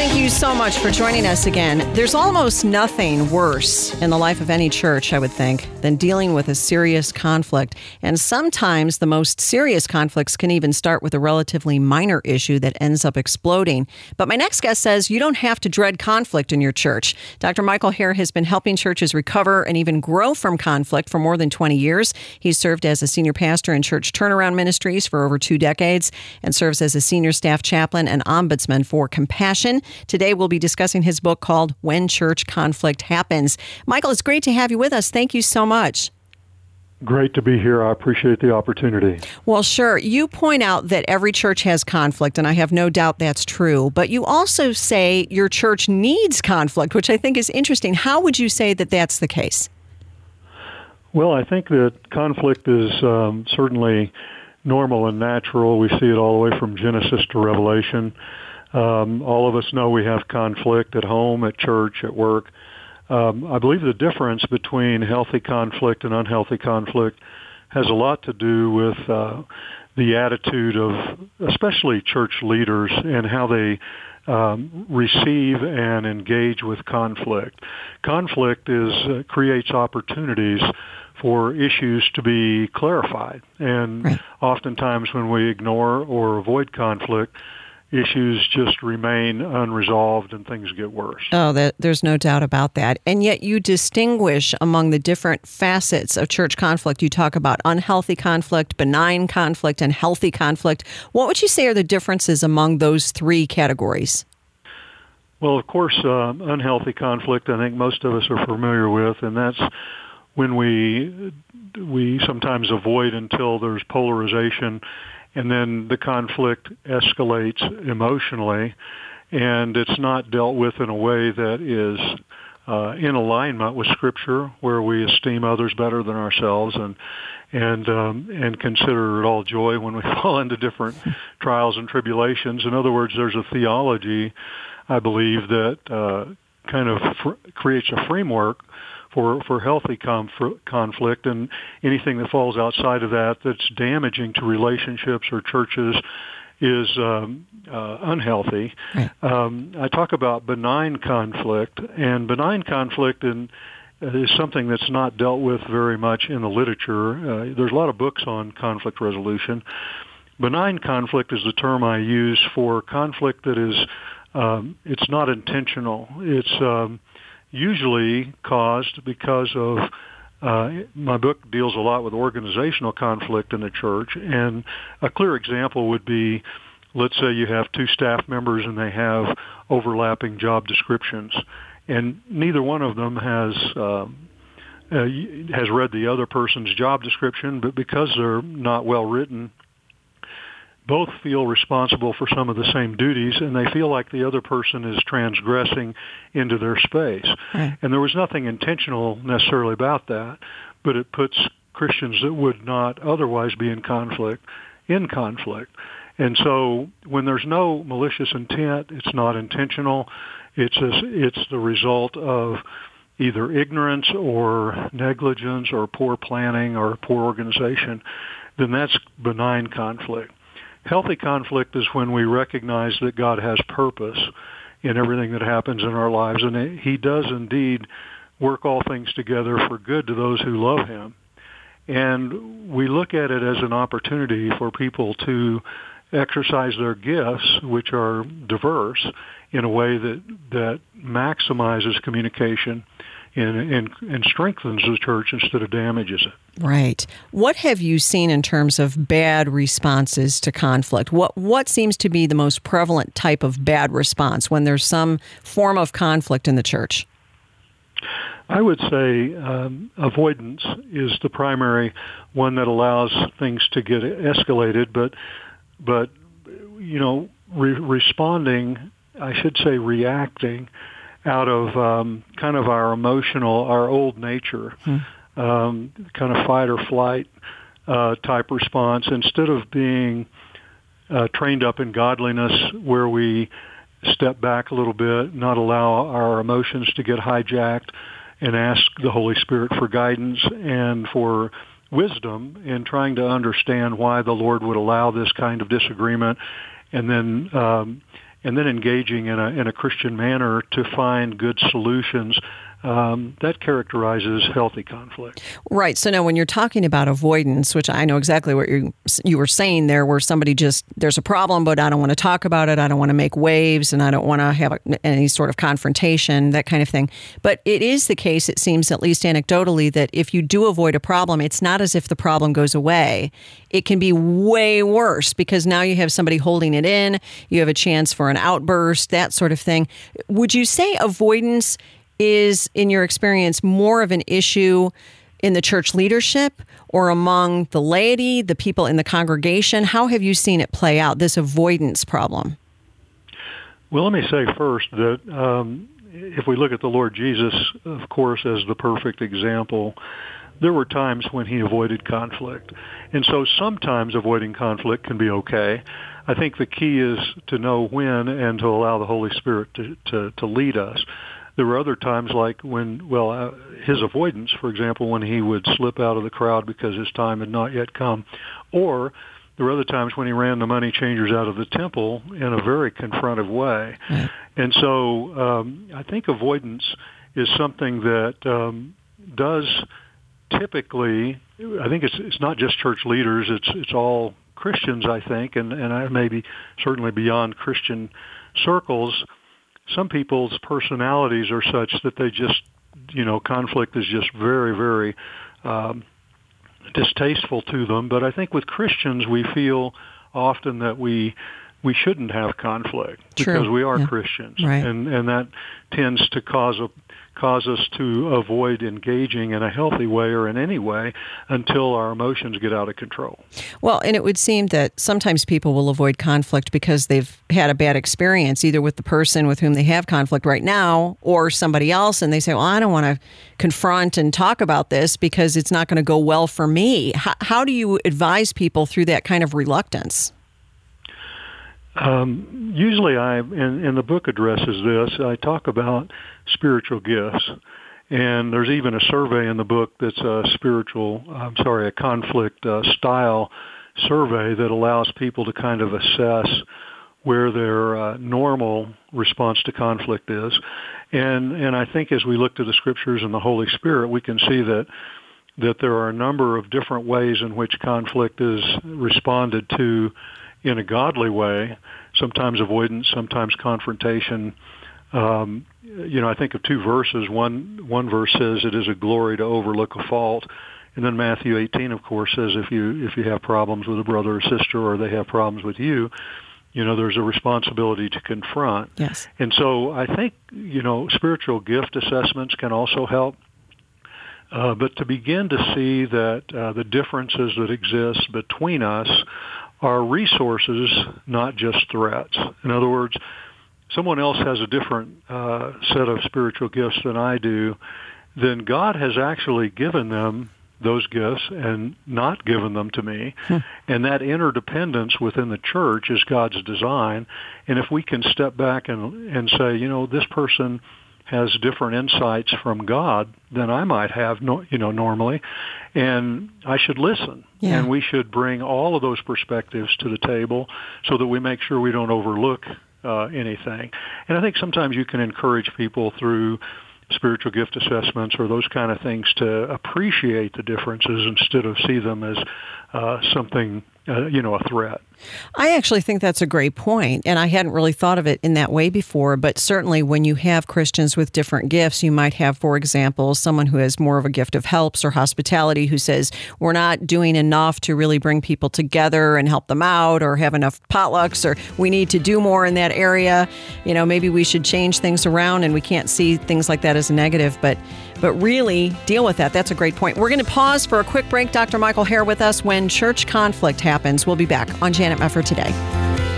Thank you so much for joining us again. There's almost nothing worse in the life of any church, I would think, than dealing with a serious conflict. And sometimes the most serious conflicts can even start with a relatively minor issue that ends up exploding. But my next guest says you don't have to dread conflict in your church. Dr. Michael Hare has been helping churches recover and even grow from conflict for more than 20 years. He's served as a senior pastor in church turnaround ministries for over two decades and serves as a senior staff chaplain and ombudsman for Compassion. Today, we'll be discussing his book called When Church Conflict Happens. Michael, it's great to have you with us. Thank you so much. Great to be here. I appreciate the opportunity. Well, sure. You point out that every church has conflict, and I have no doubt that's true. But you also say your church needs conflict, which I think is interesting. How would you say that that's the case? Well, I think that conflict is um, certainly normal and natural. We see it all the way from Genesis to Revelation. Um, all of us know we have conflict at home, at church, at work. Um, I believe the difference between healthy conflict and unhealthy conflict has a lot to do with uh, the attitude of especially church leaders and how they um, receive and engage with conflict. Conflict is uh, creates opportunities for issues to be clarified, and right. oftentimes when we ignore or avoid conflict, issues just remain unresolved and things get worse. Oh, that, there's no doubt about that. And yet you distinguish among the different facets of church conflict. You talk about unhealthy conflict, benign conflict, and healthy conflict. What would you say are the differences among those three categories? Well, of course, uh, unhealthy conflict, I think most of us are familiar with, and that's when we we sometimes avoid until there's polarization and then the conflict escalates emotionally, and it's not dealt with in a way that is uh, in alignment with Scripture, where we esteem others better than ourselves, and and um, and consider it all joy when we fall into different trials and tribulations. In other words, there's a theology, I believe, that uh, kind of fr- creates a framework for for healthy conf- conflict and anything that falls outside of that that's damaging to relationships or churches is um, uh, unhealthy. Right. Um, I talk about benign conflict, and benign conflict in, uh, is something that's not dealt with very much in the literature. Uh, there's a lot of books on conflict resolution. Benign conflict is the term I use for conflict that is um, it's not intentional. It's um, usually caused because of uh, my book deals a lot with organizational conflict in the church, and a clear example would be, let's say you have two staff members and they have overlapping job descriptions, and neither one of them has um, uh, has read the other person's job description, but because they're not well written, both feel responsible for some of the same duties and they feel like the other person is transgressing into their space. Right. And there was nothing intentional necessarily about that, but it puts Christians that would not otherwise be in conflict in conflict. And so when there's no malicious intent, it's not intentional. It's a, it's the result of either ignorance or negligence or poor planning or poor organization, then that's benign conflict. Healthy conflict is when we recognize that God has purpose in everything that happens in our lives, and He does indeed work all things together for good to those who love Him. And we look at it as an opportunity for people to exercise their gifts, which are diverse, in a way that, that maximizes communication and, and, and strengthens the church instead of damages it. Right. What have you seen in terms of bad responses to conflict? What what seems to be the most prevalent type of bad response when there's some form of conflict in the church? I would say um, avoidance is the primary one that allows things to get escalated, but but you know re- responding, I should say reacting out of um, kind of our emotional, our old nature, hmm. um, kind of fight or flight uh, type response, instead of being uh, trained up in godliness, where we step back a little bit, not allow our emotions to get hijacked, and ask the Holy Spirit for guidance and for wisdom in trying to understand why the Lord would allow this kind of disagreement, and then um, and then engaging in a, in a Christian manner to find good solutions um, that characterizes healthy conflict. Right. So now, when you're talking about avoidance, which I know exactly what you you were saying there, where somebody just there's a problem, but I don't want to talk about it. I don't want to make waves, and I don't want to have a, any sort of confrontation, that kind of thing. But it is the case, it seems, at least anecdotally, that if you do avoid a problem, it's not as if the problem goes away. It can be way worse because now you have somebody holding it in. You have a chance for an outburst, that sort of thing. Would you say avoidance? Is, in your experience, more of an issue in the church leadership or among the laity, the people in the congregation? How have you seen it play out, this avoidance problem? Well, let me say first that um, if we look at the Lord Jesus, of course, as the perfect example, there were times when he avoided conflict. And so sometimes avoiding conflict can be okay. I think the key is to know when and to allow the Holy Spirit to, to, to lead us. There were other times like when, well, uh, his avoidance, for example, when he would slip out of the crowd because his time had not yet come, or there were other times when he ran the money changers out of the temple in a very confrontive way. And so um, I think avoidance is something that um, does typically, I think it's, it's not just church leaders, it's, it's all Christians, I think, and, and I maybe certainly beyond Christian circles some people's personalities are such that they just, you know, conflict is just very, very um, distasteful to them. But I think with Christians, we feel often that we we shouldn't have conflict True. because we are yeah. Christians, right. and and that tends to cause a cause us to avoid engaging in a healthy way or in any way until our emotions get out of control. Well, and it would seem that sometimes people will avoid conflict because they've had a bad experience either with the person with whom they have conflict right now or somebody else and they say, "Well, I don't want to confront and talk about this because it's not going to go well for me." How, how do you advise people through that kind of reluctance? Um, usually, I in, in the book addresses this. I talk about spiritual gifts, and there's even a survey in the book that's a spiritual. I'm sorry, a conflict uh, style survey that allows people to kind of assess where their uh, normal response to conflict is. And and I think as we look to the scriptures and the Holy Spirit, we can see that that there are a number of different ways in which conflict is responded to in a godly way, sometimes avoidance, sometimes confrontation. Um, you know, I think of two verses. One one verse says it is a glory to overlook a fault, and then Matthew 18, of course, says if you if you have problems with a brother or sister, or they have problems with you, you know, there's a responsibility to confront. Yes. And so I think you know, spiritual gift assessments can also help. Uh, but to begin to see that uh, the differences that exist between us are resources, not just threats. In other words, someone else has a different uh, set of spiritual gifts than I do, then God has actually given them those gifts and not given them to me. Hmm. And that interdependence within the church is God's design. And if we can step back and, and say, you know, this person has different insights from God than I might have, you know, normally, and I should listen. Yeah. And we should bring all of those perspectives to the table so that we make sure we don't overlook uh, anything. And I think sometimes you can encourage people through spiritual gift assessments or those kind of things to appreciate the differences instead of see them as uh, something uh, you know, a threat. I actually think that's a great point, and I hadn't really thought of it in that way before. But certainly, when you have Christians with different gifts, you might have, for example, someone who has more of a gift of helps or hospitality who says, We're not doing enough to really bring people together and help them out, or have enough potlucks, or we need to do more in that area. You know, maybe we should change things around, and we can't see things like that as a negative, but but really deal with that. That's a great point. We're going to pause for a quick break. Dr. Michael Hare with us when church conflict happens. We'll be back on Janet Mefford today.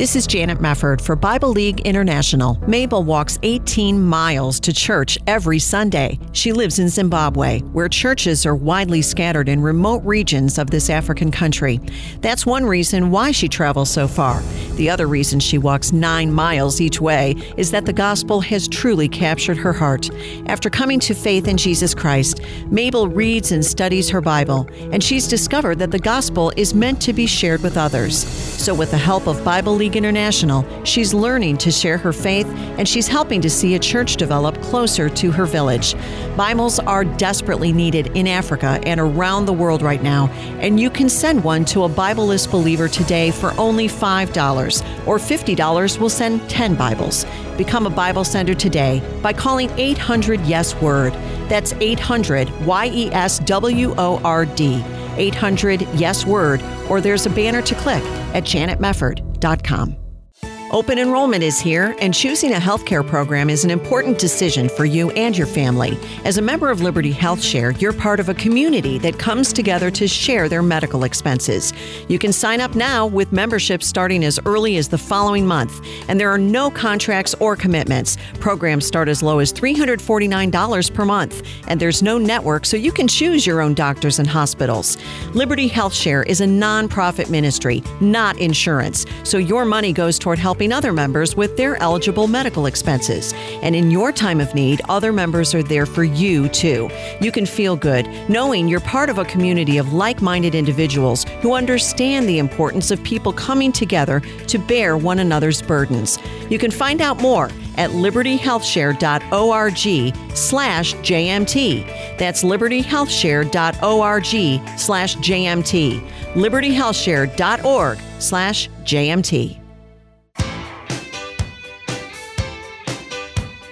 This is Janet Mefford for Bible League International. Mabel walks 18 miles to church every Sunday. She lives in Zimbabwe, where churches are widely scattered in remote regions of this African country. That's one reason why she travels so far. The other reason she walks nine miles each way is that the gospel has truly captured her heart. After coming to faith in Jesus Christ, Mabel reads and studies her Bible, and she's discovered that the gospel is meant to be shared with others. So, with the help of Bible League International, she's learning to share her faith and she's helping to see a church develop closer to her village. Bibles are desperately needed in Africa and around the world right now, and you can send one to a Bibleless believer today for only $5 or $50 will send 10 Bibles. Become a Bible sender today by calling 800 Yes Word. That's 800 Y E S W O R D. 800 Yes Word, or there's a banner to click at janetmefford.com. Open enrollment is here, and choosing a healthcare program is an important decision for you and your family. As a member of Liberty Health Share, you're part of a community that comes together to share their medical expenses. You can sign up now with membership starting as early as the following month, and there are no contracts or commitments. Programs start as low as $349 per month, and there's no network, so you can choose your own doctors and hospitals. Liberty Health Share is a nonprofit ministry, not insurance, so your money goes toward helping other members with their eligible medical expenses. And in your time of need, other members are there for you too. You can feel good knowing you're part of a community of like minded individuals who understand the importance of people coming together to bear one another's burdens. You can find out more at libertyhealthshare.org slash JMT. That's libertyhealthshare.org slash JMT. libertyhealthshare.org slash JMT.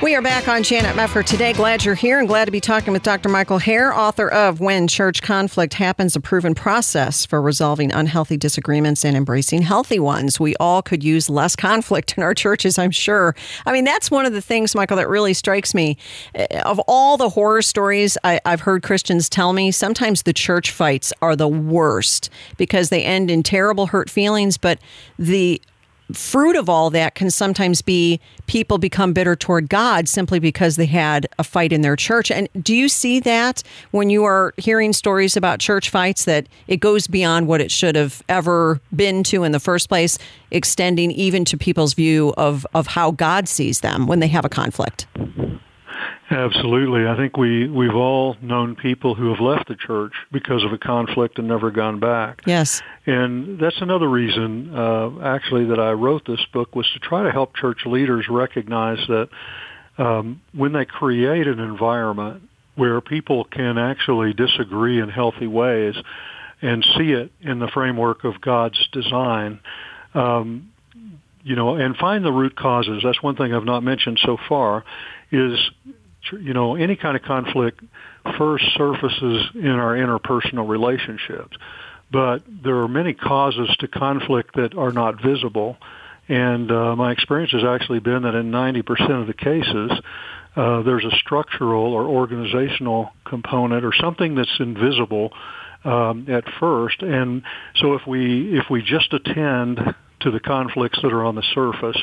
We are back on Janet Mefford today. Glad you're here and glad to be talking with Dr. Michael Hare, author of When Church Conflict Happens, a proven process for resolving unhealthy disagreements and embracing healthy ones. We all could use less conflict in our churches, I'm sure. I mean, that's one of the things, Michael, that really strikes me. Eh, of all the horror stories I, have heard Christians tell me, sometimes the church fights are the worst because they end in terrible hurt feelings, but the fruit of all that can sometimes be people become bitter toward God simply because they had a fight in their church. And do you see that when you are hearing stories about church fights that it goes beyond what it should have ever been to in the first place, extending even to people's view of, of how God sees them when they have a conflict? Absolutely. I think we, we've all known people who have left the church because of a conflict and never gone back. Yes. And that's another reason, uh, actually, that I wrote this book was to try to help church leaders recognize that um, when they create an environment where people can actually disagree in healthy ways and see it in the framework of God's design, um, you know, and find the root causes. That's one thing I've not mentioned so far is you know, any kind of conflict first surfaces in our interpersonal relationships. But there are many causes to conflict that are not visible. And uh, my experience has actually been that in 90% of the cases, uh, there's a structural or organizational component or something that's invisible um, at first. And so if we if we just attend to the conflicts that are on the surface,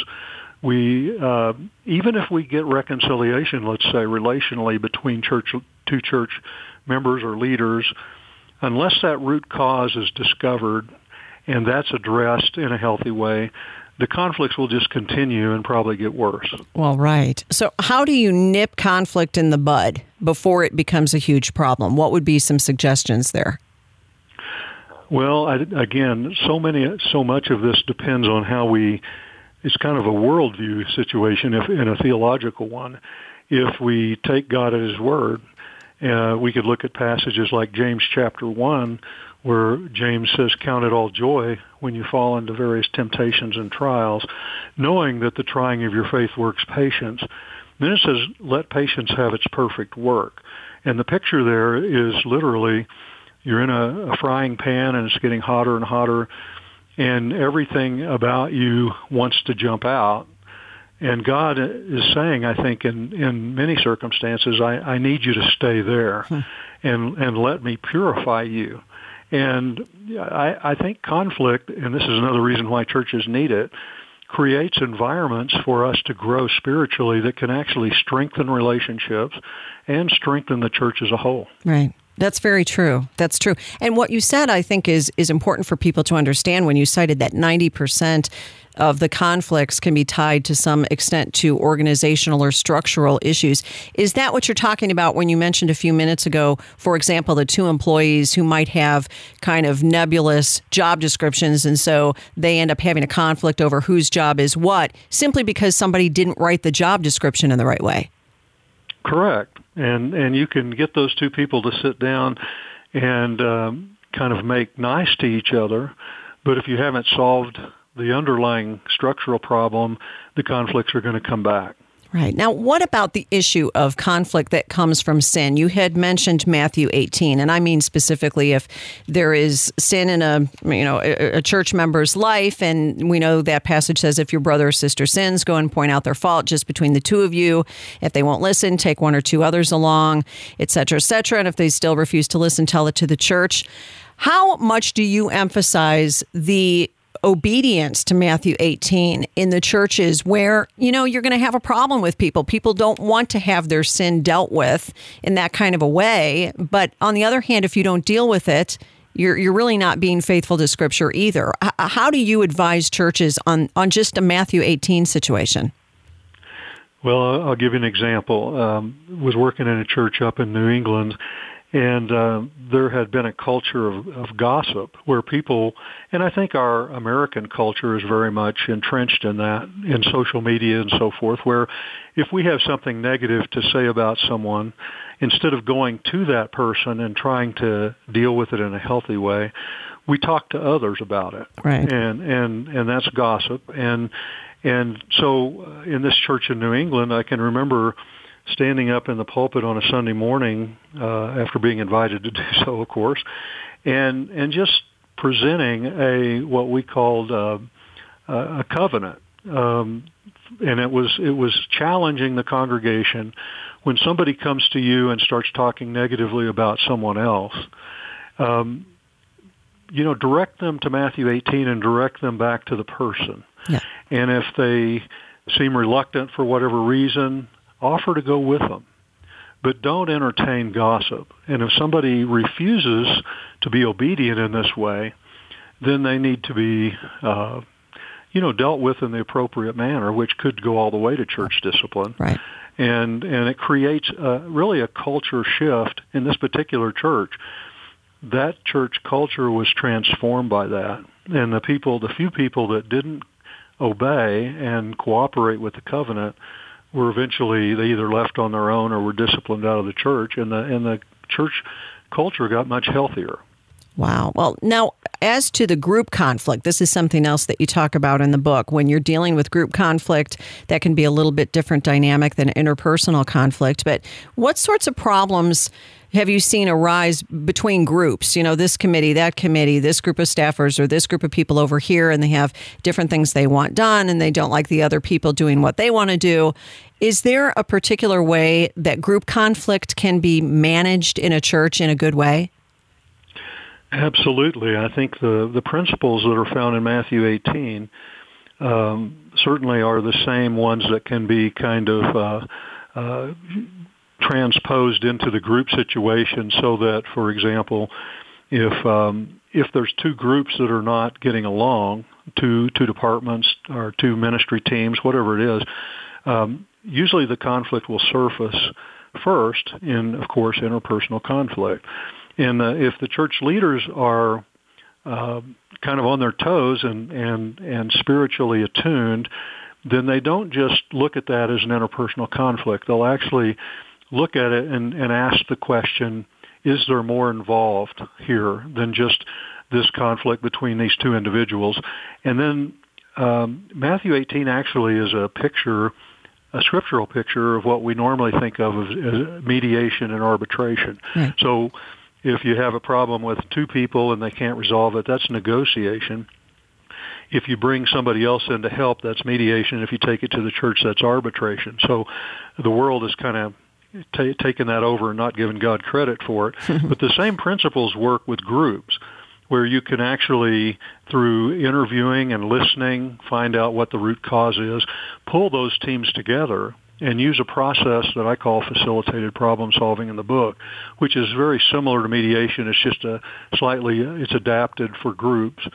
we uh, even if we get reconciliation, let's say relationally between church two church members or leaders, unless that root cause is discovered and that's addressed in a healthy way, the conflicts will just continue and probably get worse. Well, right. So, how do you nip conflict in the bud before it becomes a huge problem? What would be some suggestions there? Well, I, again, so many, so much of this depends on how we. It's kind of a worldview situation, if in a theological one. If we take God at His word, uh, we could look at passages like James chapter one, where James says, "Count it all joy when you fall into various temptations and trials, knowing that the trying of your faith works patience." Then it says, "Let patience have its perfect work," and the picture there is literally you're in a, a frying pan and it's getting hotter and hotter and everything about you wants to jump out and God is saying, I think, in in many circumstances, I, I need you to stay there, hmm. and and let me purify you. And I, I think conflict, and this is another reason why churches need it, creates environments for us to grow spiritually that can actually strengthen relationships and strengthen the church as a whole. Right. That's very true. That's true. And what you said, I think, is is important for people to understand when you cited that ninety percent of the conflicts can be tied to some extent to organizational or structural issues. Is that what you're talking about when you mentioned a few minutes ago, for example, the two employees who might have kind of nebulous job descriptions and so they end up having a conflict over whose job is what simply because somebody didn't write the job description in the right way? Correct. And and you can get those two people to sit down and um, kind of make nice to each other, but if you haven't solved the underlying structural problem, the conflicts are going to come back. Right. Now, what about the issue of conflict that comes from sin? You had mentioned Matthew 18, and I mean specifically if there is sin in a, you know, a, church member's life and we know that passage says if your brother or sister sins, go and point out their fault just between the two of you. If they won't listen, take one or two others along, et cetera, et cetera. And if they still refuse to listen, tell it to the church. How much do you emphasize the obedience to Matthew 18 in the churches where, you know, you're going to have a problem with people. People don't want to have their sin dealt with in that kind of a way. But on the other hand, if you don't deal with it, you're, you're really not being faithful to Scripture either. How do you advise churches on, on just a Matthew 18 situation? Well, I'll give you an example. Um, was working in a church up in New England, and uh, there had been a culture of, of gossip where people, and I think our American culture is very much entrenched in that, in social media and so forth, where if we have something negative to say about someone, instead of going to that person and trying to deal with it in a healthy way, we talk to others about it, right? And and and that's gossip. And and so uh, in this church in New England, I can remember standing up in the pulpit on a Sunday morning uh, after being invited to do so, of course, and and just presenting a what we called uh, a covenant, um, and it was it was challenging the congregation when somebody comes to you and starts talking negatively about someone else. Um, you know, direct them to Matthew 18 and direct them back to the person. Yeah. And if they seem reluctant for whatever reason, offer to go with them. But don't entertain gossip. And if somebody refuses to be obedient in this way, then they need to be, uh, you know, dealt with in the appropriate manner, which could go all the way to church discipline. Right. And and it creates a, really a culture shift in this particular church. That church culture was transformed by that, and the people, the few people that didn't obey and cooperate with the covenant, were eventually they either left on their own or were disciplined out of the church, and the and the church culture got much healthier. Wow. Well, now as to the group conflict, this is something else that you talk about in the book. When you're dealing with group conflict, that can be a little bit different dynamic than interpersonal conflict. But what sorts of problems have you seen arise between groups? You know, this committee, that committee, this group of staffers, or this group of people over here, and they have different things they want done, and they don't like the other people doing what they want to do. Is there a particular way that group conflict can be managed in a church in a good way? Absolutely. I think the, the principles that are found in Matthew 18 um, certainly are the same ones that can be kind of uh, uh, transposed into the group situation so that, for example, if um, if there's two groups that are not getting along, two two departments or two ministry teams, whatever it is, um, usually the conflict will surface first in, of course, interpersonal conflict. And uh, if the church leaders are uh, kind of on their toes and, and, and spiritually attuned, then they don't just look at that as an interpersonal conflict. They'll actually look at it and, and ask the question, is there more involved here than just this conflict between these two individuals? And then um, Matthew 18 actually is a picture, a scriptural picture of what we normally think of as, as mediation and arbitration. Right. So if you have a problem with two people and they can't resolve it, that's negotiation. If you bring somebody else in to help, that's mediation. If you take it to the church, that's arbitration. So the world is kind of t- taken that over and not given God credit for it. but the same principles work with groups where you can actually, through interviewing and listening, find out what the root cause is, pull those teams together and use a process that I call facilitated problem solving in the book, which is very similar to mediation. It's just a slightly, it's adapted for groups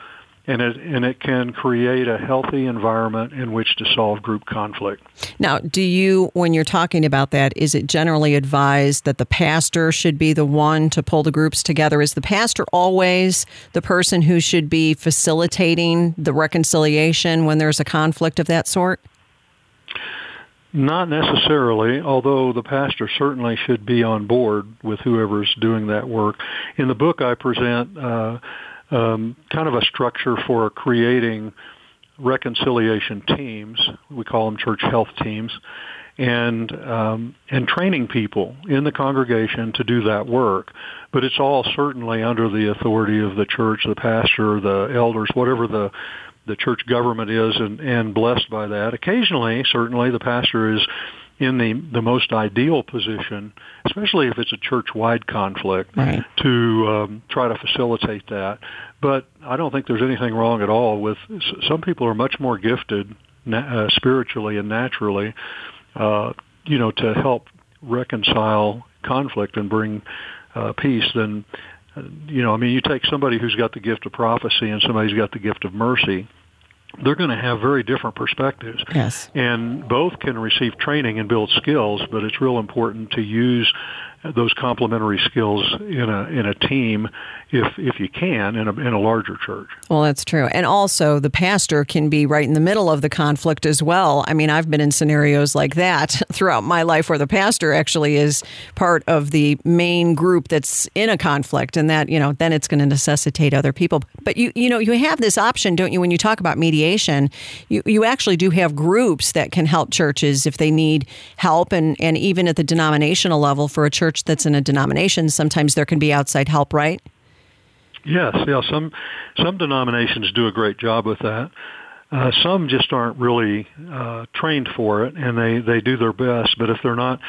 and it and it can create a healthy environment in which to solve group conflict. Now, do you when you're talking about that, is it generally advised that the pastor should be the one to pull the groups together? Is the pastor always the person who should be facilitating the reconciliation when there's a conflict of that sort? Not necessarily, although the pastor certainly should be on board with whoever's doing that work. In the book, I present uh, um, kind of a structure for creating reconciliation teams. We call them church health teams, and um, and training people in the congregation to do that work. But it's all certainly under the authority of the church, the pastor, the elders, whatever the the church government is, and, and blessed by that. Occasionally, certainly, the pastor is in the the most ideal position, especially if it's a church-wide conflict, right. to um, try to facilitate that. But I don't think there's anything wrong at all with some people are much more gifted uh, spiritually and naturally, uh, you know, to help reconcile conflict and bring uh, peace than uh, you know. I mean, you take somebody who's got the gift of prophecy and somebody who's got the gift of mercy they're going to have very different perspectives. Yes. And both can receive training and build skills, but it's real important to use those complementary skills in a in a team if if you can in a in a larger church. Well, that's true. And also the pastor can be right in the middle of the conflict as well. I mean, I've been in scenarios like that throughout my life where the pastor actually is part of the main group that's in a conflict and that, you know, then it's going to necessitate other people. But you you know, you have this option, don't you, when you talk about mediation, you you actually do have groups that can help churches if they need help and and even at the denominational level for a church that's in a denomination, sometimes there can be outside help, right? Yes, yeah. Some some denominations do a great job with that. Uh, some just aren't really uh, trained for it, and they they do their best. But if they're not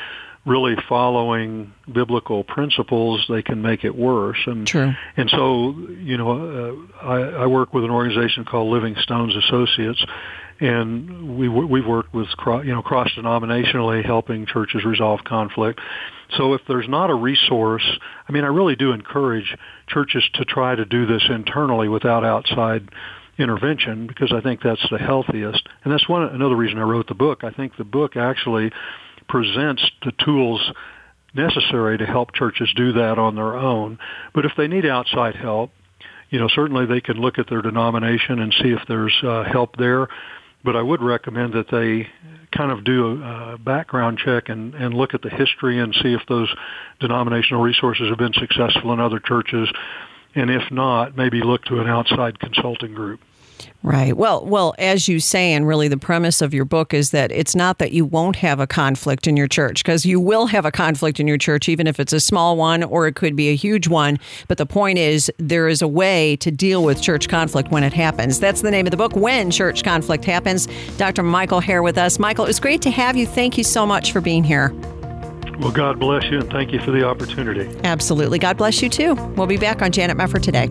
really following biblical principles, they can make it worse. And True. and so you know, uh, I, I work with an organization called Living Stones Associates, and we we've worked with you know cross denominationally helping churches resolve conflict. So if there's not a resource, I mean, I really do encourage churches to try to do this internally without outside intervention because I think that's the healthiest. And that's one another reason I wrote the book. I think the book actually presents the tools necessary to help churches do that on their own. But if they need outside help, you know, certainly they can look at their denomination and see if there's uh, help there but I would recommend that they kind of do a background check and, and look at the history and see if those denominational resources have been successful in other churches. And if not, maybe look to an outside consulting group. Right. Well, well, as you say, and really the premise of your book is that it's not that you won't have a conflict in your church, because you will have a conflict in your church, even if it's a small one or it could be a huge one. But the point is, there is a way to deal with church conflict when it happens. That's the name of the book, When Church Conflict Happens. Dr. Michael Hare with us. Michael, it was great to have you. Thank you so much for being here. Well, God bless you, and thank you for the opportunity. Absolutely. God bless you too. We'll be back on Janet Mefford today.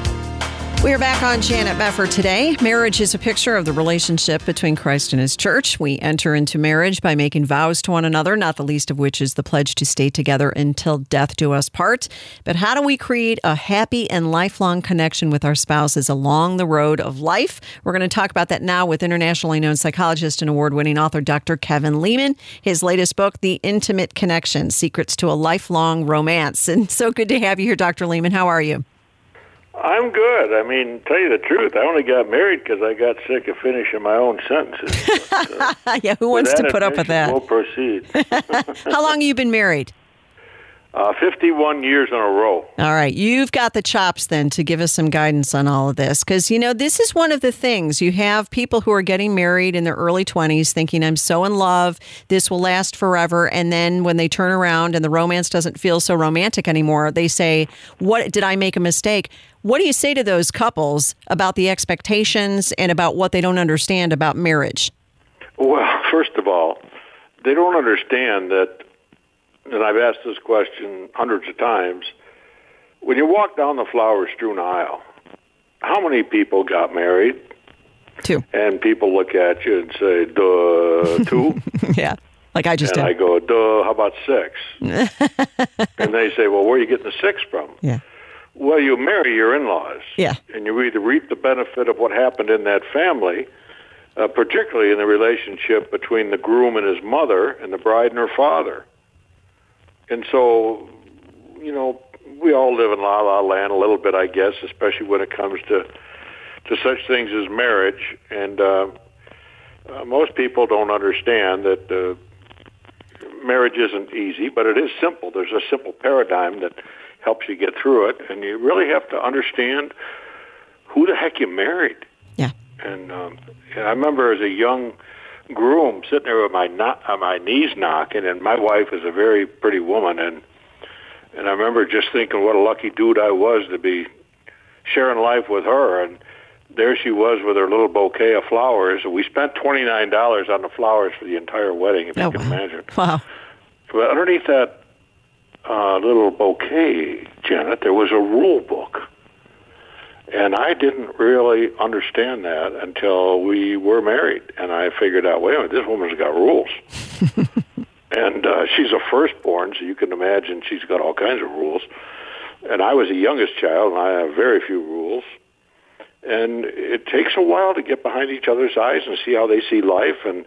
We are back on Janet Mefford today. Marriage is a picture of the relationship between Christ and his church. We enter into marriage by making vows to one another, not the least of which is the pledge to stay together until death do us part. But how do we create a happy and lifelong connection with our spouses along the road of life? We're going to talk about that now with internationally known psychologist and award winning author Dr. Kevin Leman. His latest book, The Intimate Connection Secrets to a Lifelong Romance. And so good to have you here, Dr. Leman. How are you? I'm good. I mean, tell you the truth, I only got married because I got sick of finishing my own sentences. But, uh, yeah, who wants to put up with that? We'll proceed. How long have you been married? Uh, 51 years in a row. All right. You've got the chops then to give us some guidance on all of this. Because, you know, this is one of the things. You have people who are getting married in their early 20s thinking, I'm so in love, this will last forever. And then when they turn around and the romance doesn't feel so romantic anymore, they say, What did I make a mistake? What do you say to those couples about the expectations and about what they don't understand about marriage? Well, first of all, they don't understand that and I've asked this question hundreds of times. When you walk down the flower strewn aisle, how many people got married? Two. And people look at you and say, duh, two? yeah, like I just and did. I go, duh, how about six? and they say, well, where are you getting the six from? Yeah. Well, you marry your in-laws. Yeah. And you either reap the benefit of what happened in that family, uh, particularly in the relationship between the groom and his mother and the bride and her father. And so, you know, we all live in la la land a little bit, I guess, especially when it comes to to such things as marriage. And uh, uh, most people don't understand that uh, marriage isn't easy, but it is simple. There's a simple paradigm that helps you get through it, and you really have to understand who the heck you married. Yeah. And, um, and I remember as a young groom sitting there with my no- uh, my knees knocking, and my wife is a very pretty woman, and and I remember just thinking what a lucky dude I was to be sharing life with her, and there she was with her little bouquet of flowers. We spent twenty nine dollars on the flowers for the entire wedding, if Oh, you can wow. imagine. Wow. But underneath that uh, little bouquet, Janet, there was a rule book. And I didn't really understand that until we were married. And I figured out, wait a minute, this woman's got rules. and uh, she's a firstborn, so you can imagine she's got all kinds of rules. And I was the youngest child, and I have very few rules. And it takes a while to get behind each other's eyes and see how they see life. And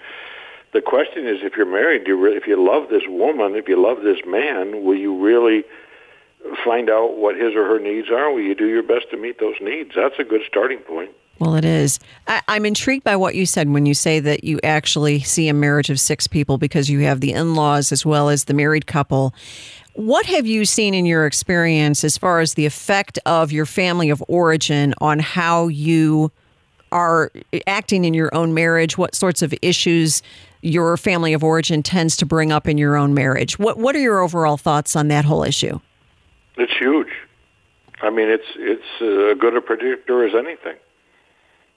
the question is, if you're married, do you really, if you love this woman, if you love this man, will you really find out what his or her needs are? Will you do your best to meet those needs? That's a good starting point. Well, it is. I, I'm intrigued by what you said when you say that you actually see a marriage of six people because you have the in laws as well as the married couple. What have you seen in your experience as far as the effect of your family of origin on how you are acting in your own marriage? What sorts of issues your family of origin tends to bring up in your own marriage? What What are your overall thoughts on that whole issue? It's huge. I mean, it's it's uh, good a predictor as anything.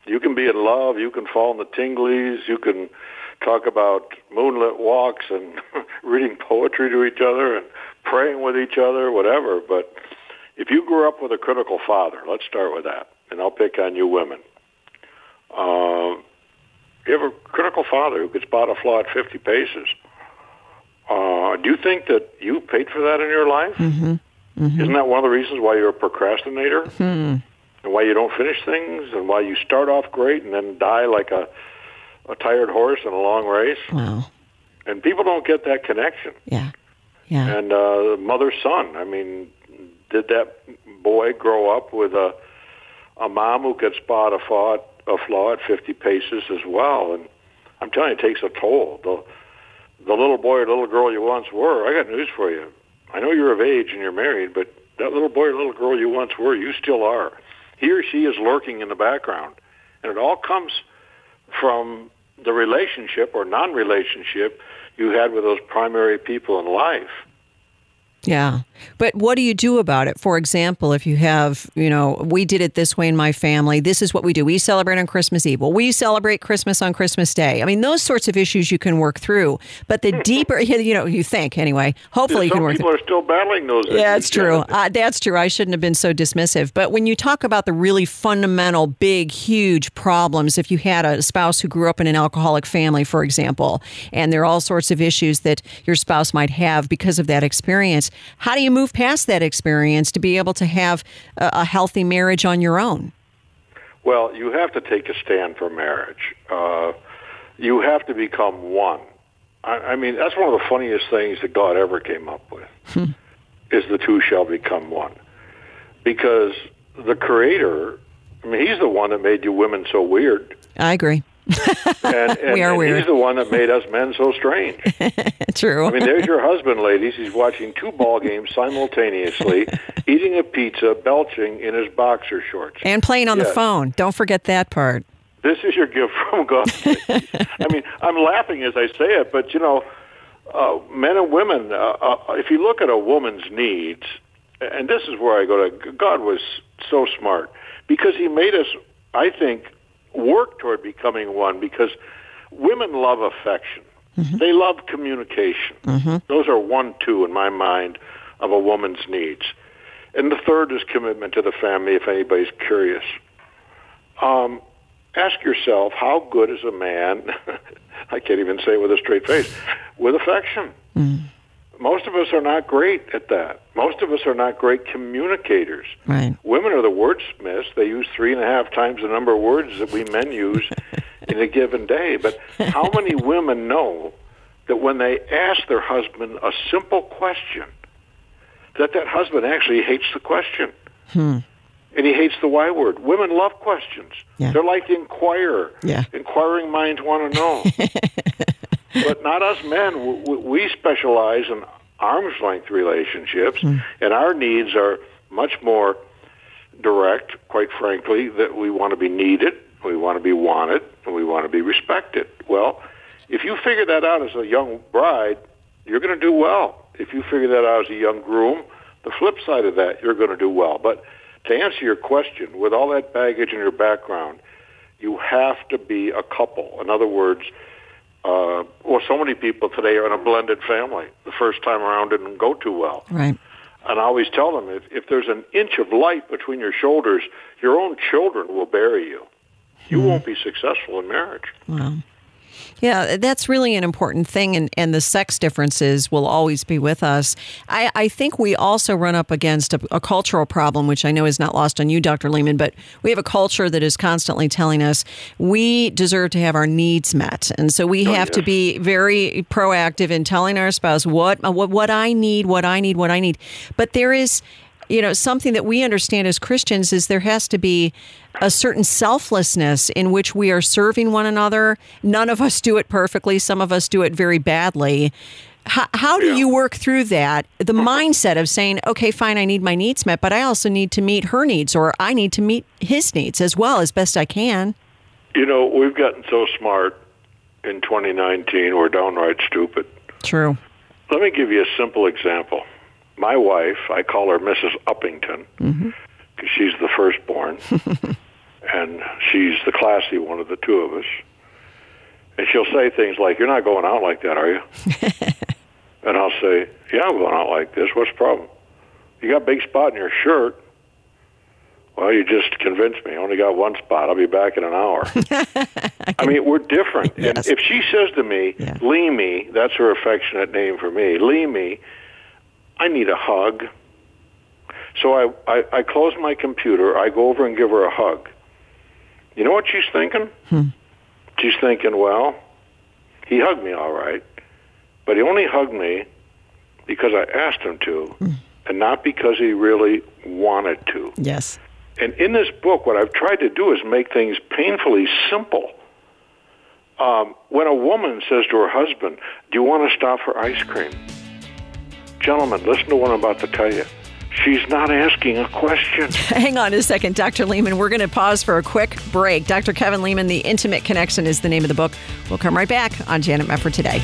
You can be in love. You can fall in the tinglies. You can talk about moonlit walks and reading poetry to each other and praying with each other, whatever. But if you grew up with a critical father, let's start with that, and I'll pick on you women. Uh, you have a critical father who could spot a flaw at 50 paces. Uh, do you think that you paid for that in your life? Mm-hmm. Mm-hmm. Isn't that one of the reasons why you're a procrastinator? Hmm. And why you don't finish things? And why you start off great and then die like a, a tired horse in a long race? Wow. And people don't get that connection. Yeah. Yeah. And uh, mother son. I mean, did that boy grow up with a a mom who could spot a flaw, a flaw at 50 paces as well? And I'm telling you, it takes a toll. The the little boy or little girl you once were, I got news for you. I know you're of age and you're married, but that little boy or little girl you once were, you still are. He or she is lurking in the background. And it all comes from the relationship or non-relationship you had with those primary people in life. Yeah. But what do you do about it? For example, if you have, you know, we did it this way in my family. This is what we do. We celebrate on Christmas Eve. Well, we celebrate Christmas on Christmas Day. I mean, those sorts of issues you can work through. But the deeper, you know, you think anyway. Hopefully, Some you can work. people are still battling those. Yeah, it's true. Uh, that's true. I shouldn't have been so dismissive. But when you talk about the really fundamental, big, huge problems, if you had a spouse who grew up in an alcoholic family, for example, and there are all sorts of issues that your spouse might have because of that experience, how do you move past that experience to be able to have a, a healthy marriage on your own? Well, you have to take a stand for marriage. Uh, you have to become one. I, I mean, that's one of the funniest things that God ever came up with. is the two shall become one, because the Creator. I mean, He's the one that made you women so weird, I agree. and, and, We are and weird. He's the one that made us men so strange. True. I mean, there's your husband, ladies. He's watching two ball games simultaneously, eating a pizza, belching in his boxer shorts. and playing on the phone. Don't forget that part. This is your gift from God. I mean, I'm laughing as I say it, but you know, uh, men and women. Uh, uh, if you look at a woman's needs, and this is where I go to. God was so smart because He made us. I think work toward becoming one because women love affection. Mm-hmm. They love communication. Mm-hmm. Those are one, two in my mind of a woman's needs. And the third is commitment to the family, if anybody's curious. Um, ask yourself, how good is a man, I can't even say it with a straight face, with affection? Mm. Most of us are not great at that. Most of us are not great communicators. Right. Women are the wordsmiths. They use three and a half times the number of words that we men use in a given day. But how many women know that when they ask their husband a simple question, that that husband actually hates the question? Hmm. And he hates the Y word. Women love questions. Yeah. They're like the inquirer. Yeah. Inquiring minds want to know. but not us men. We specialize in arm's length relationships, hmm. and our needs are much more direct, quite frankly, that we want to be needed, we want to be wanted, and we want to be respected. Well, if you figure that out as a young bride, you're going to do well. If you figure that out as a young groom, the flip side of that, you're going to do well. But to answer your question, with all that baggage in your background, you have to be a couple. In other words, uh, well, so many people today are in a blended family. The first time around didn't go too well. Right. And I always tell them if, if there's an inch of light between your shoulders, your own children will bury you. You won't be successful in marriage. Yeah, that's really an important thing, and, and the sex differences will always be with us. I, I think we also run up against a, a cultural problem, which I know is not lost on you, Dr. Leman, but we have a culture that is constantly telling us we deserve to have our needs met. And so we oh, have to be very proactive in telling our spouse what, what, what I need, what I need, what I need. But there is you know something that we understand as Christians is there has to be a certain selflessness in which we are serving one another. None of us do it perfectly. Some of us do it very badly. How, how do Yeah. you work through that? The mindset of saying, okay, fine, I need my needs met, but I also need to meet her needs or I need to meet his needs as well as best I can. You know, we've gotten so smart in 2019, we're downright stupid. True. Let me give you a simple example. My wife, I call her Mrs. Uppington mm-hmm. because she's the firstborn, and she's the classy one of the two of us. And she'll say things like, "You're not going out like that, are you?" and I'll say, "Yeah, I'm going out like this. What's the problem? You got a big spot in your shirt." Well, you just convinced me. I only got one spot. I'll be back in an hour. I mean, we're different. Yes. And if she says to me, Yeah. Leamy, that's her affectionate name for me, Leamy, I need a hug. So I, I, I close my computer, I go over and give her a hug. You know what she's thinking? She's thinking, well, he hugged me all right, but he only hugged me because I asked him to, and not because he really wanted to. Yes. And in this book, what I've tried to do is make things painfully simple. Um, when a woman says to her husband, Do you want to stop for ice cream? Gentlemen, listen to what I'm about to tell you. She's not asking a question. Hang on a second, Dr. Leman. We're going to pause for a quick break. Dr. Kevin Leman, The Intimate Connection is the name of the book. We'll come right back on Janet Mefford today.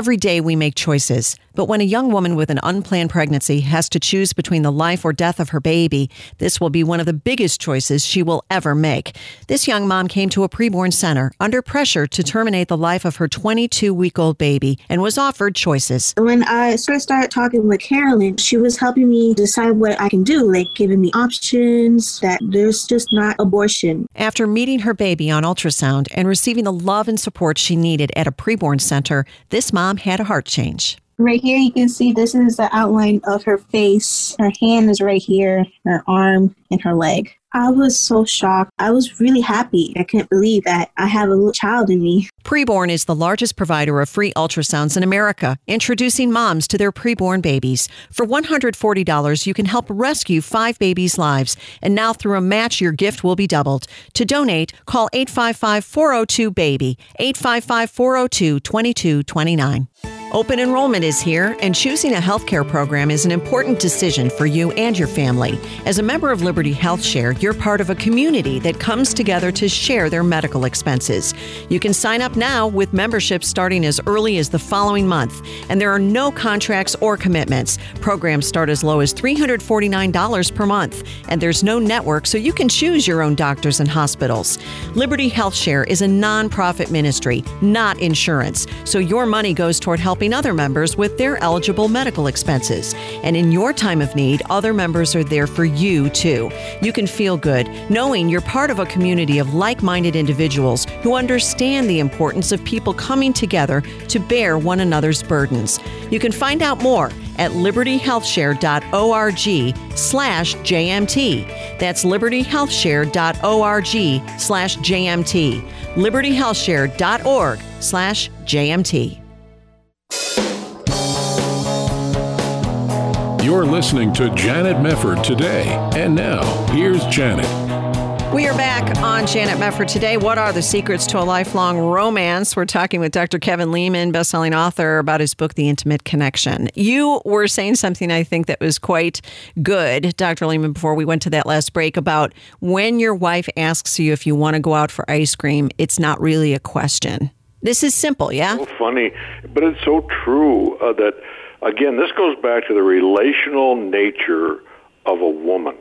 Every day we make choices. But when a young woman with an unplanned pregnancy has to choose between the life or death of her baby, this will be one of the biggest choices she will ever make. This young mom came to a preborn center under pressure to terminate the life of her 22 week old baby and was offered choices. When I first started talking with Carolyn, she was helping me decide what I can do, like giving me options that there's just not abortion. After meeting her baby on ultrasound and receiving the love and support she needed at a preborn center, this mom had a heart change. Right here, you can see this is the outline of her face. Her hand is right here, her arm, and her leg. I was so shocked. I was really happy. I couldn't believe that I have a little child in me. Preborn is the largest provider of free ultrasounds in America, introducing moms to their preborn babies. For $140, you can help rescue five babies' lives. And now, through a match, your gift will be doubled. To donate, call 855 402 BABY, 855 402 2229. Open enrollment is here, and choosing a healthcare program is an important decision for you and your family. As a member of Liberty Health Share, you're part of a community that comes together to share their medical expenses. You can sign up now with memberships starting as early as the following month, and there are no contracts or commitments. Programs start as low as $349 per month, and there's no network, so you can choose your own doctors and hospitals. Liberty Health Share is a nonprofit ministry, not insurance, so your money goes toward helping helping other members with their eligible medical expenses. And in your time of need, other members are there for you too. You can feel good knowing you're part of a community of like minded individuals who understand the importance of people coming together to bear one another's burdens. You can find out more at libertyhealthshare.org slash JMT. That's libertyhealthshare.org slash JMT. libertyhealthshare.org slash JMT. You're listening to Janet Mefford today. And now, here's Janet. We are back on Janet Mefford today. What are the secrets to a lifelong romance? We're talking with Dr. Kevin Leman, bestselling author, about his book, The Intimate Connection. You were saying something I think that was quite good, Dr. Leman, before we went to that last break about when your wife asks you if you want to go out for ice cream, it's not really a question. This is simple, yeah? So funny, but it's so true uh, that Again, this goes back to the relational nature of a woman.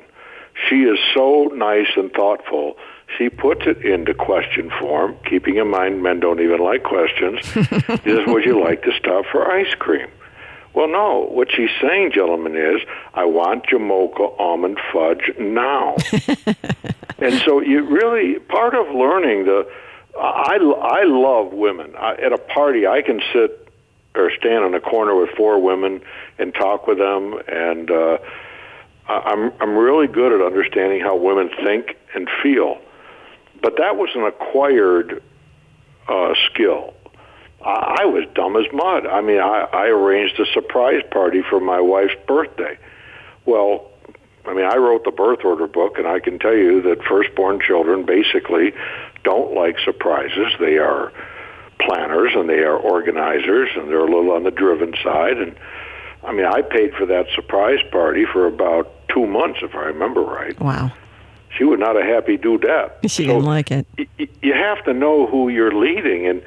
She is so nice and thoughtful. She puts it into question form, keeping in mind men don't even like questions. is would you like to stop for ice cream? Well, no. What she's saying, gentlemen, is I want Jamocha almond fudge now. and so you really part of learning the. I I love women. I, at a party, I can sit or stand in a corner with four women and talk with them and uh I'm I'm really good at understanding how women think and feel. But that was an acquired uh skill. I, I was dumb as mud. I mean, I, I arranged a surprise party for my wife's birthday. Well, I mean, I wrote the birth order book, and I can tell you that firstborn children basically don't like surprises. They are planners and they are organizers and they're a little on the driven side and I mean I paid for that surprise party for about two months if I remember right. Wow. She was not a happy dudette. She so didn't like it. Y- you have to know who you're leading and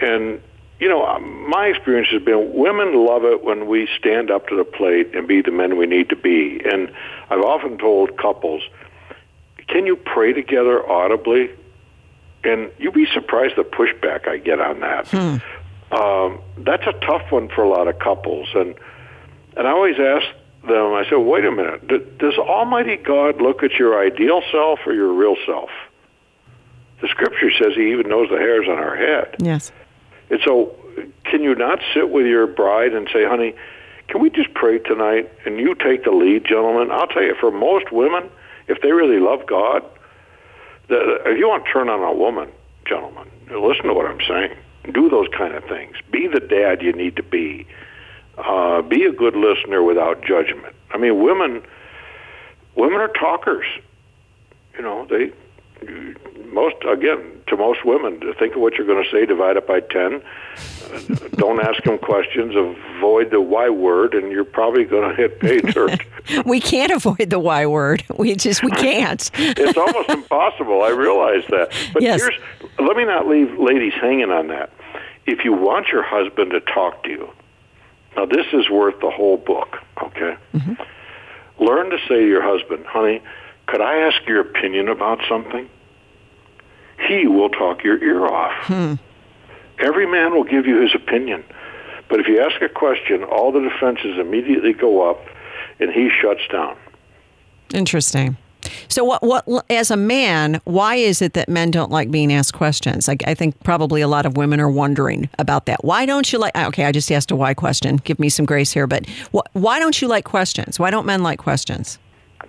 and you know um, my experience has been women love it when we stand up to the plate and be the men we need to be and I've often told couples can you pray together audibly and you'd be surprised the pushback I get on that. Hmm. Um, that's a tough one for a lot of couples, and and I always ask them. I said, "Wait a minute. Does Almighty God look at your ideal self or your real self?" The Scripture says He even knows the hairs on our head. Yes. And so, can you not sit with your bride and say, "Honey, can we just pray tonight?" And you take the lead, gentlemen. I'll tell you, for most women, if they really love God, if you want to turn on a woman, gentlemen. Listen to what I'm saying. Do those kind of things. Be the dad you need to be. Uh, be a good listener without judgment. I mean, women women are talkers. You know, they most again to most women to think of what you're going to say divide it by 10 don't ask them questions avoid the y word and you're probably going to hit pay dirt. We can't avoid the y word. We just we can't. It's almost impossible i realize that. But yes. here's let me not leave ladies hanging on that. If you want your husband to talk to you now this is worth the whole book okay? Mm-hmm. learn to say to your husband honey could I ask your opinion about something? He will talk your ear off. Hmm. Every man will give you his opinion. But if you ask a question, all the defenses immediately go up and he shuts down. Interesting. So, what, what, as a man, why is it that men don't like being asked questions? I, I think probably a lot of women are wondering about that. Why don't you like? Okay, I just asked a why question. Give me some grace here, but wh- why don't you like questions? Why don't men like questions?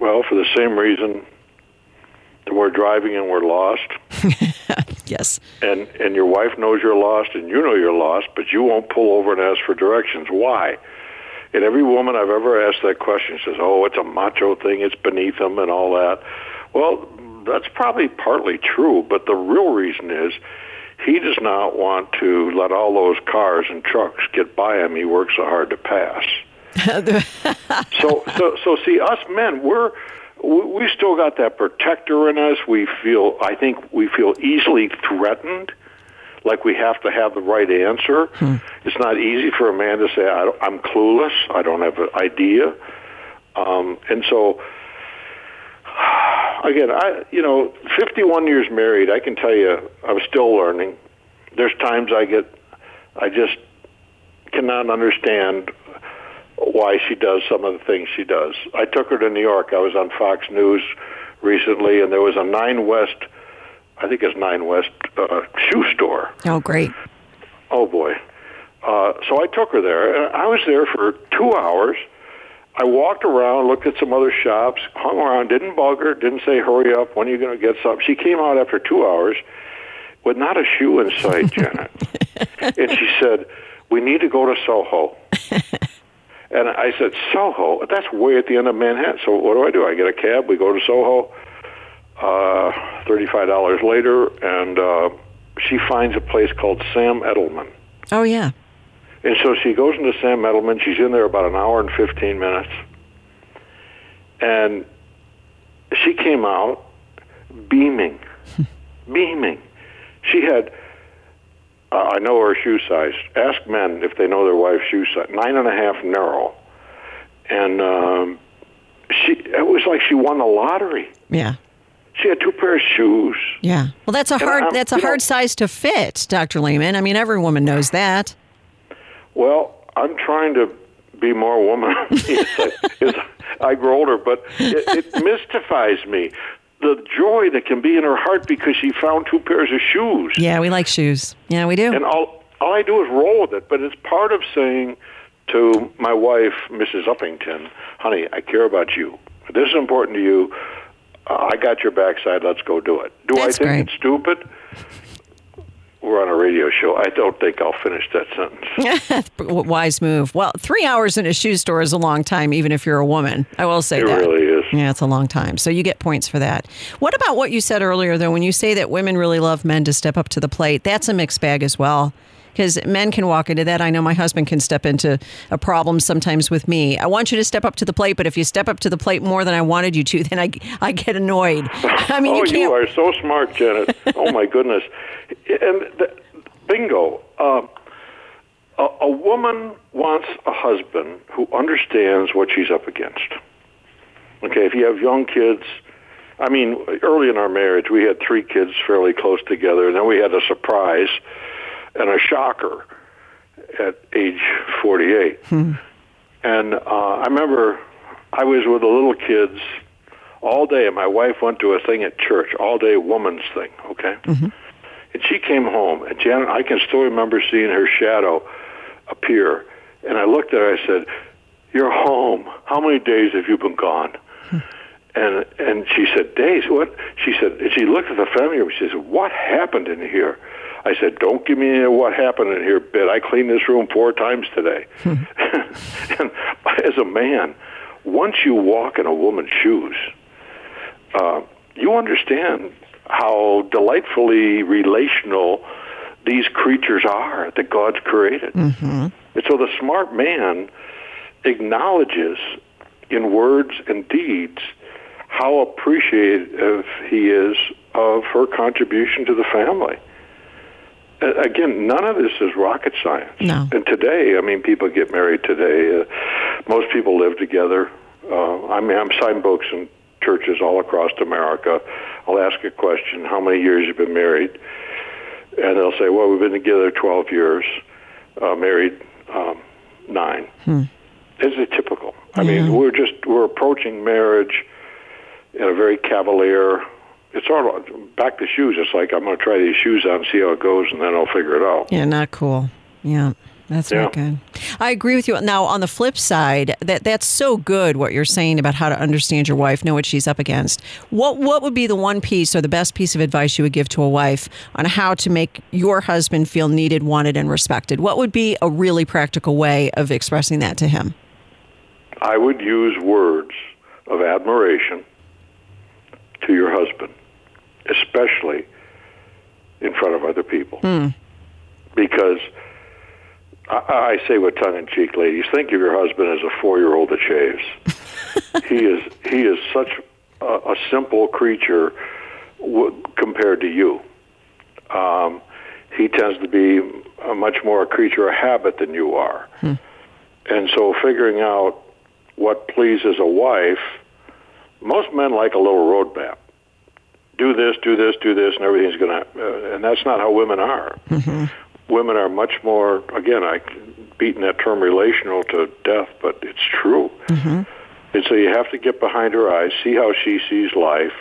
Well, for the same reason that we're driving and we're lost. yes. And and your wife knows you're lost and you know you're lost, but you won't pull over and ask for directions. Why? And every woman I've ever asked that question says, "Oh, it's a macho thing. It's beneath them and all that." Well, that's probably partly true, but the real reason is he does not want to let all those cars and trucks get by him. He works so hard to pass. so, so, so, see, us men, we're we still got that protector in us. We feel, I think, we feel easily threatened, like we have to have the right answer. Hmm. It's not easy for a man to say, I am clueless. I don't have an idea." Um, and so, again, I, you know, 51 years married, I can tell you, I'm still learning. There's times I get, I just cannot understand why she does some of the things she does. I took her to New York. I was on Fox News recently, and there was a Nine West, I think it's Nine West uh, shoe store. Oh, great. Oh boy. Uh, so I took her there, and I was there for two hours. I walked around, looked at some other shops, hung around, didn't bug her, didn't say, hurry up, when are you going to get something? She came out after two hours with not a shoe in sight, Janet. and she said, we need to go to Soho. And I said, Soho? That's way at the end of Manhattan. So what do I do? I get a cab. We go to Soho. Uh, Thirty-five dollars later, and uh, she finds a place called Sam Edelman. Oh yeah. And so she goes into Sam Edelman. She's in there about an hour and fifteen minutes, and she came out beaming, beaming. She had uh, I know her shoe size. Ask men if they know their wife's shoe size. Nine and a half narrow, and um, she it was like she won the lottery. Yeah. She had two pairs of shoes. Yeah. Well, that's a hard that's a hard know, size to fit, Doctor Leman. I mean, every woman knows that. Well, I'm trying to be more woman as I grow older, but it, it mystifies me the joy that can be in her heart because she found two pairs of shoes. Yeah, we like shoes. Yeah, we do. And all all I do is roll with it. But it's part of saying to my wife, Mrs. Uppington, honey, I care about you. This is important to you. Uh, I got your backside. Let's go do it. Do That's I think great. it's stupid? We're on a radio show. I don't think I'll finish that sentence. Wise move. Well, three hours in a shoe store is a long time, even if you're a woman. I will say it that. It really is. Yeah, it's a long time. So you get points for that. What about what you said earlier, though, when you say that women really love men to step up to the plate? That's a mixed bag as well because men can walk into that. I know my husband can step into a problem sometimes with me. I want you to step up to the plate, but if you step up to the plate more than I wanted you to, then I, I get annoyed. I mean, oh, you, you are so smart, Janet. oh my goodness! And the, bingo. Uh, a, a woman wants a husband who understands what she's up against. Okay, if you have young kids, I mean, early in our marriage, we had three kids fairly close together, and then we had a surprise and a shocker at age 48. Hmm. And uh, I remember I was with the little kids all day, and my wife went to a thing at church, all day woman's thing, okay? Mm-hmm. And she came home, and Janet, I can still remember seeing her shadow appear. And I looked at her, I said, You're home. How many days have you been gone? And and she said, Days, what? She said, and she looked at the family room. She said, What happened in here? I said, Don't give me what happened in here bit. I cleaned this room four times today. and as a man, once you walk in a woman's shoes, uh, you understand how delightfully relational these creatures are that God's created. Mm-hmm. And so the smart man acknowledges in words and deeds how appreciative he is of her contribution to the family. Again, none of this is rocket science. No. And today, I mean, people get married today. Uh, most people live together. Uh, I mean, I'm signing books in churches all across America. I'll ask a question: How many years you've been married? And they'll say, "Well, we've been together 12 years, uh, married um, nine." This is typical. I mean, we're just we're approaching marriage in a very cavalier. It's all back to shoes. It's like I'm going to try these shoes on, see how it goes, and then I'll figure it out. Yeah, not cool. Yeah. That's not good. I agree with you. Now, on the flip side, that that's so good what you're saying about how to understand your wife, know what she's up against. What what would be the one piece or the best piece of advice you would give to a wife on how to make your husband feel needed, wanted, and respected? What would be a really practical way of expressing that to him? I would use words of admiration to your husband, especially in front of other people. Because I, I say with tongue in cheek, ladies, think of your husband as a four year old that shaves. he is he is such a, a simple creature w- compared to you. Um, he tends to be a much more a creature of habit than you are. And so figuring out what pleases a wife, most men like a little roadmap. Do this, do this, do this, and everything's going to. Uh, and that's not how women are. Women are much more. Again, I beaten that term relational to death, but it's true. And so you have to get behind her eyes, see how she sees life.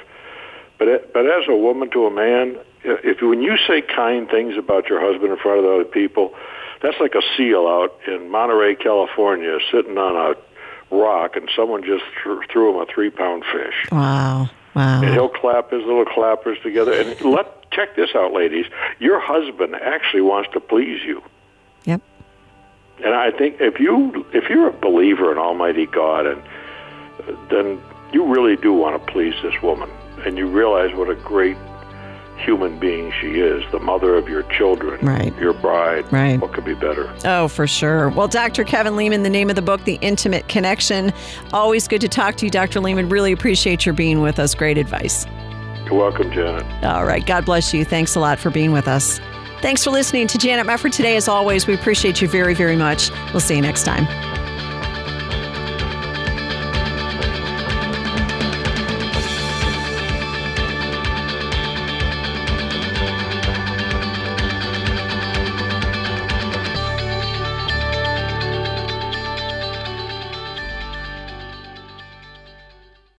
But it, but as a woman to a man, if when you say kind things about your husband in front of other people, that's like a seal out in Monterey, California, sitting on a rock, and someone just th- threw him a three-pound fish, Wow. And he'll clap his little clappers together. And let check this out, ladies. Your husband actually wants to please you. Yep. And I think if you if you're a believer in Almighty God, and uh, then you really do want to please this woman, and you realize what a great human being she is, the mother of your children, Right. your bride. Right. What could be better? Oh, for sure. Well, Dr. Kevin Leman, the name of the book, The Intimate Connection. Always good to talk to you, Dr. Leman. Really appreciate your being with us. Great advice. You're welcome, Janet. All right. God bless you. Thanks a lot for being with us. Thanks for listening to Janet Mefford today. As always, we appreciate you very, very much. We'll see you next time.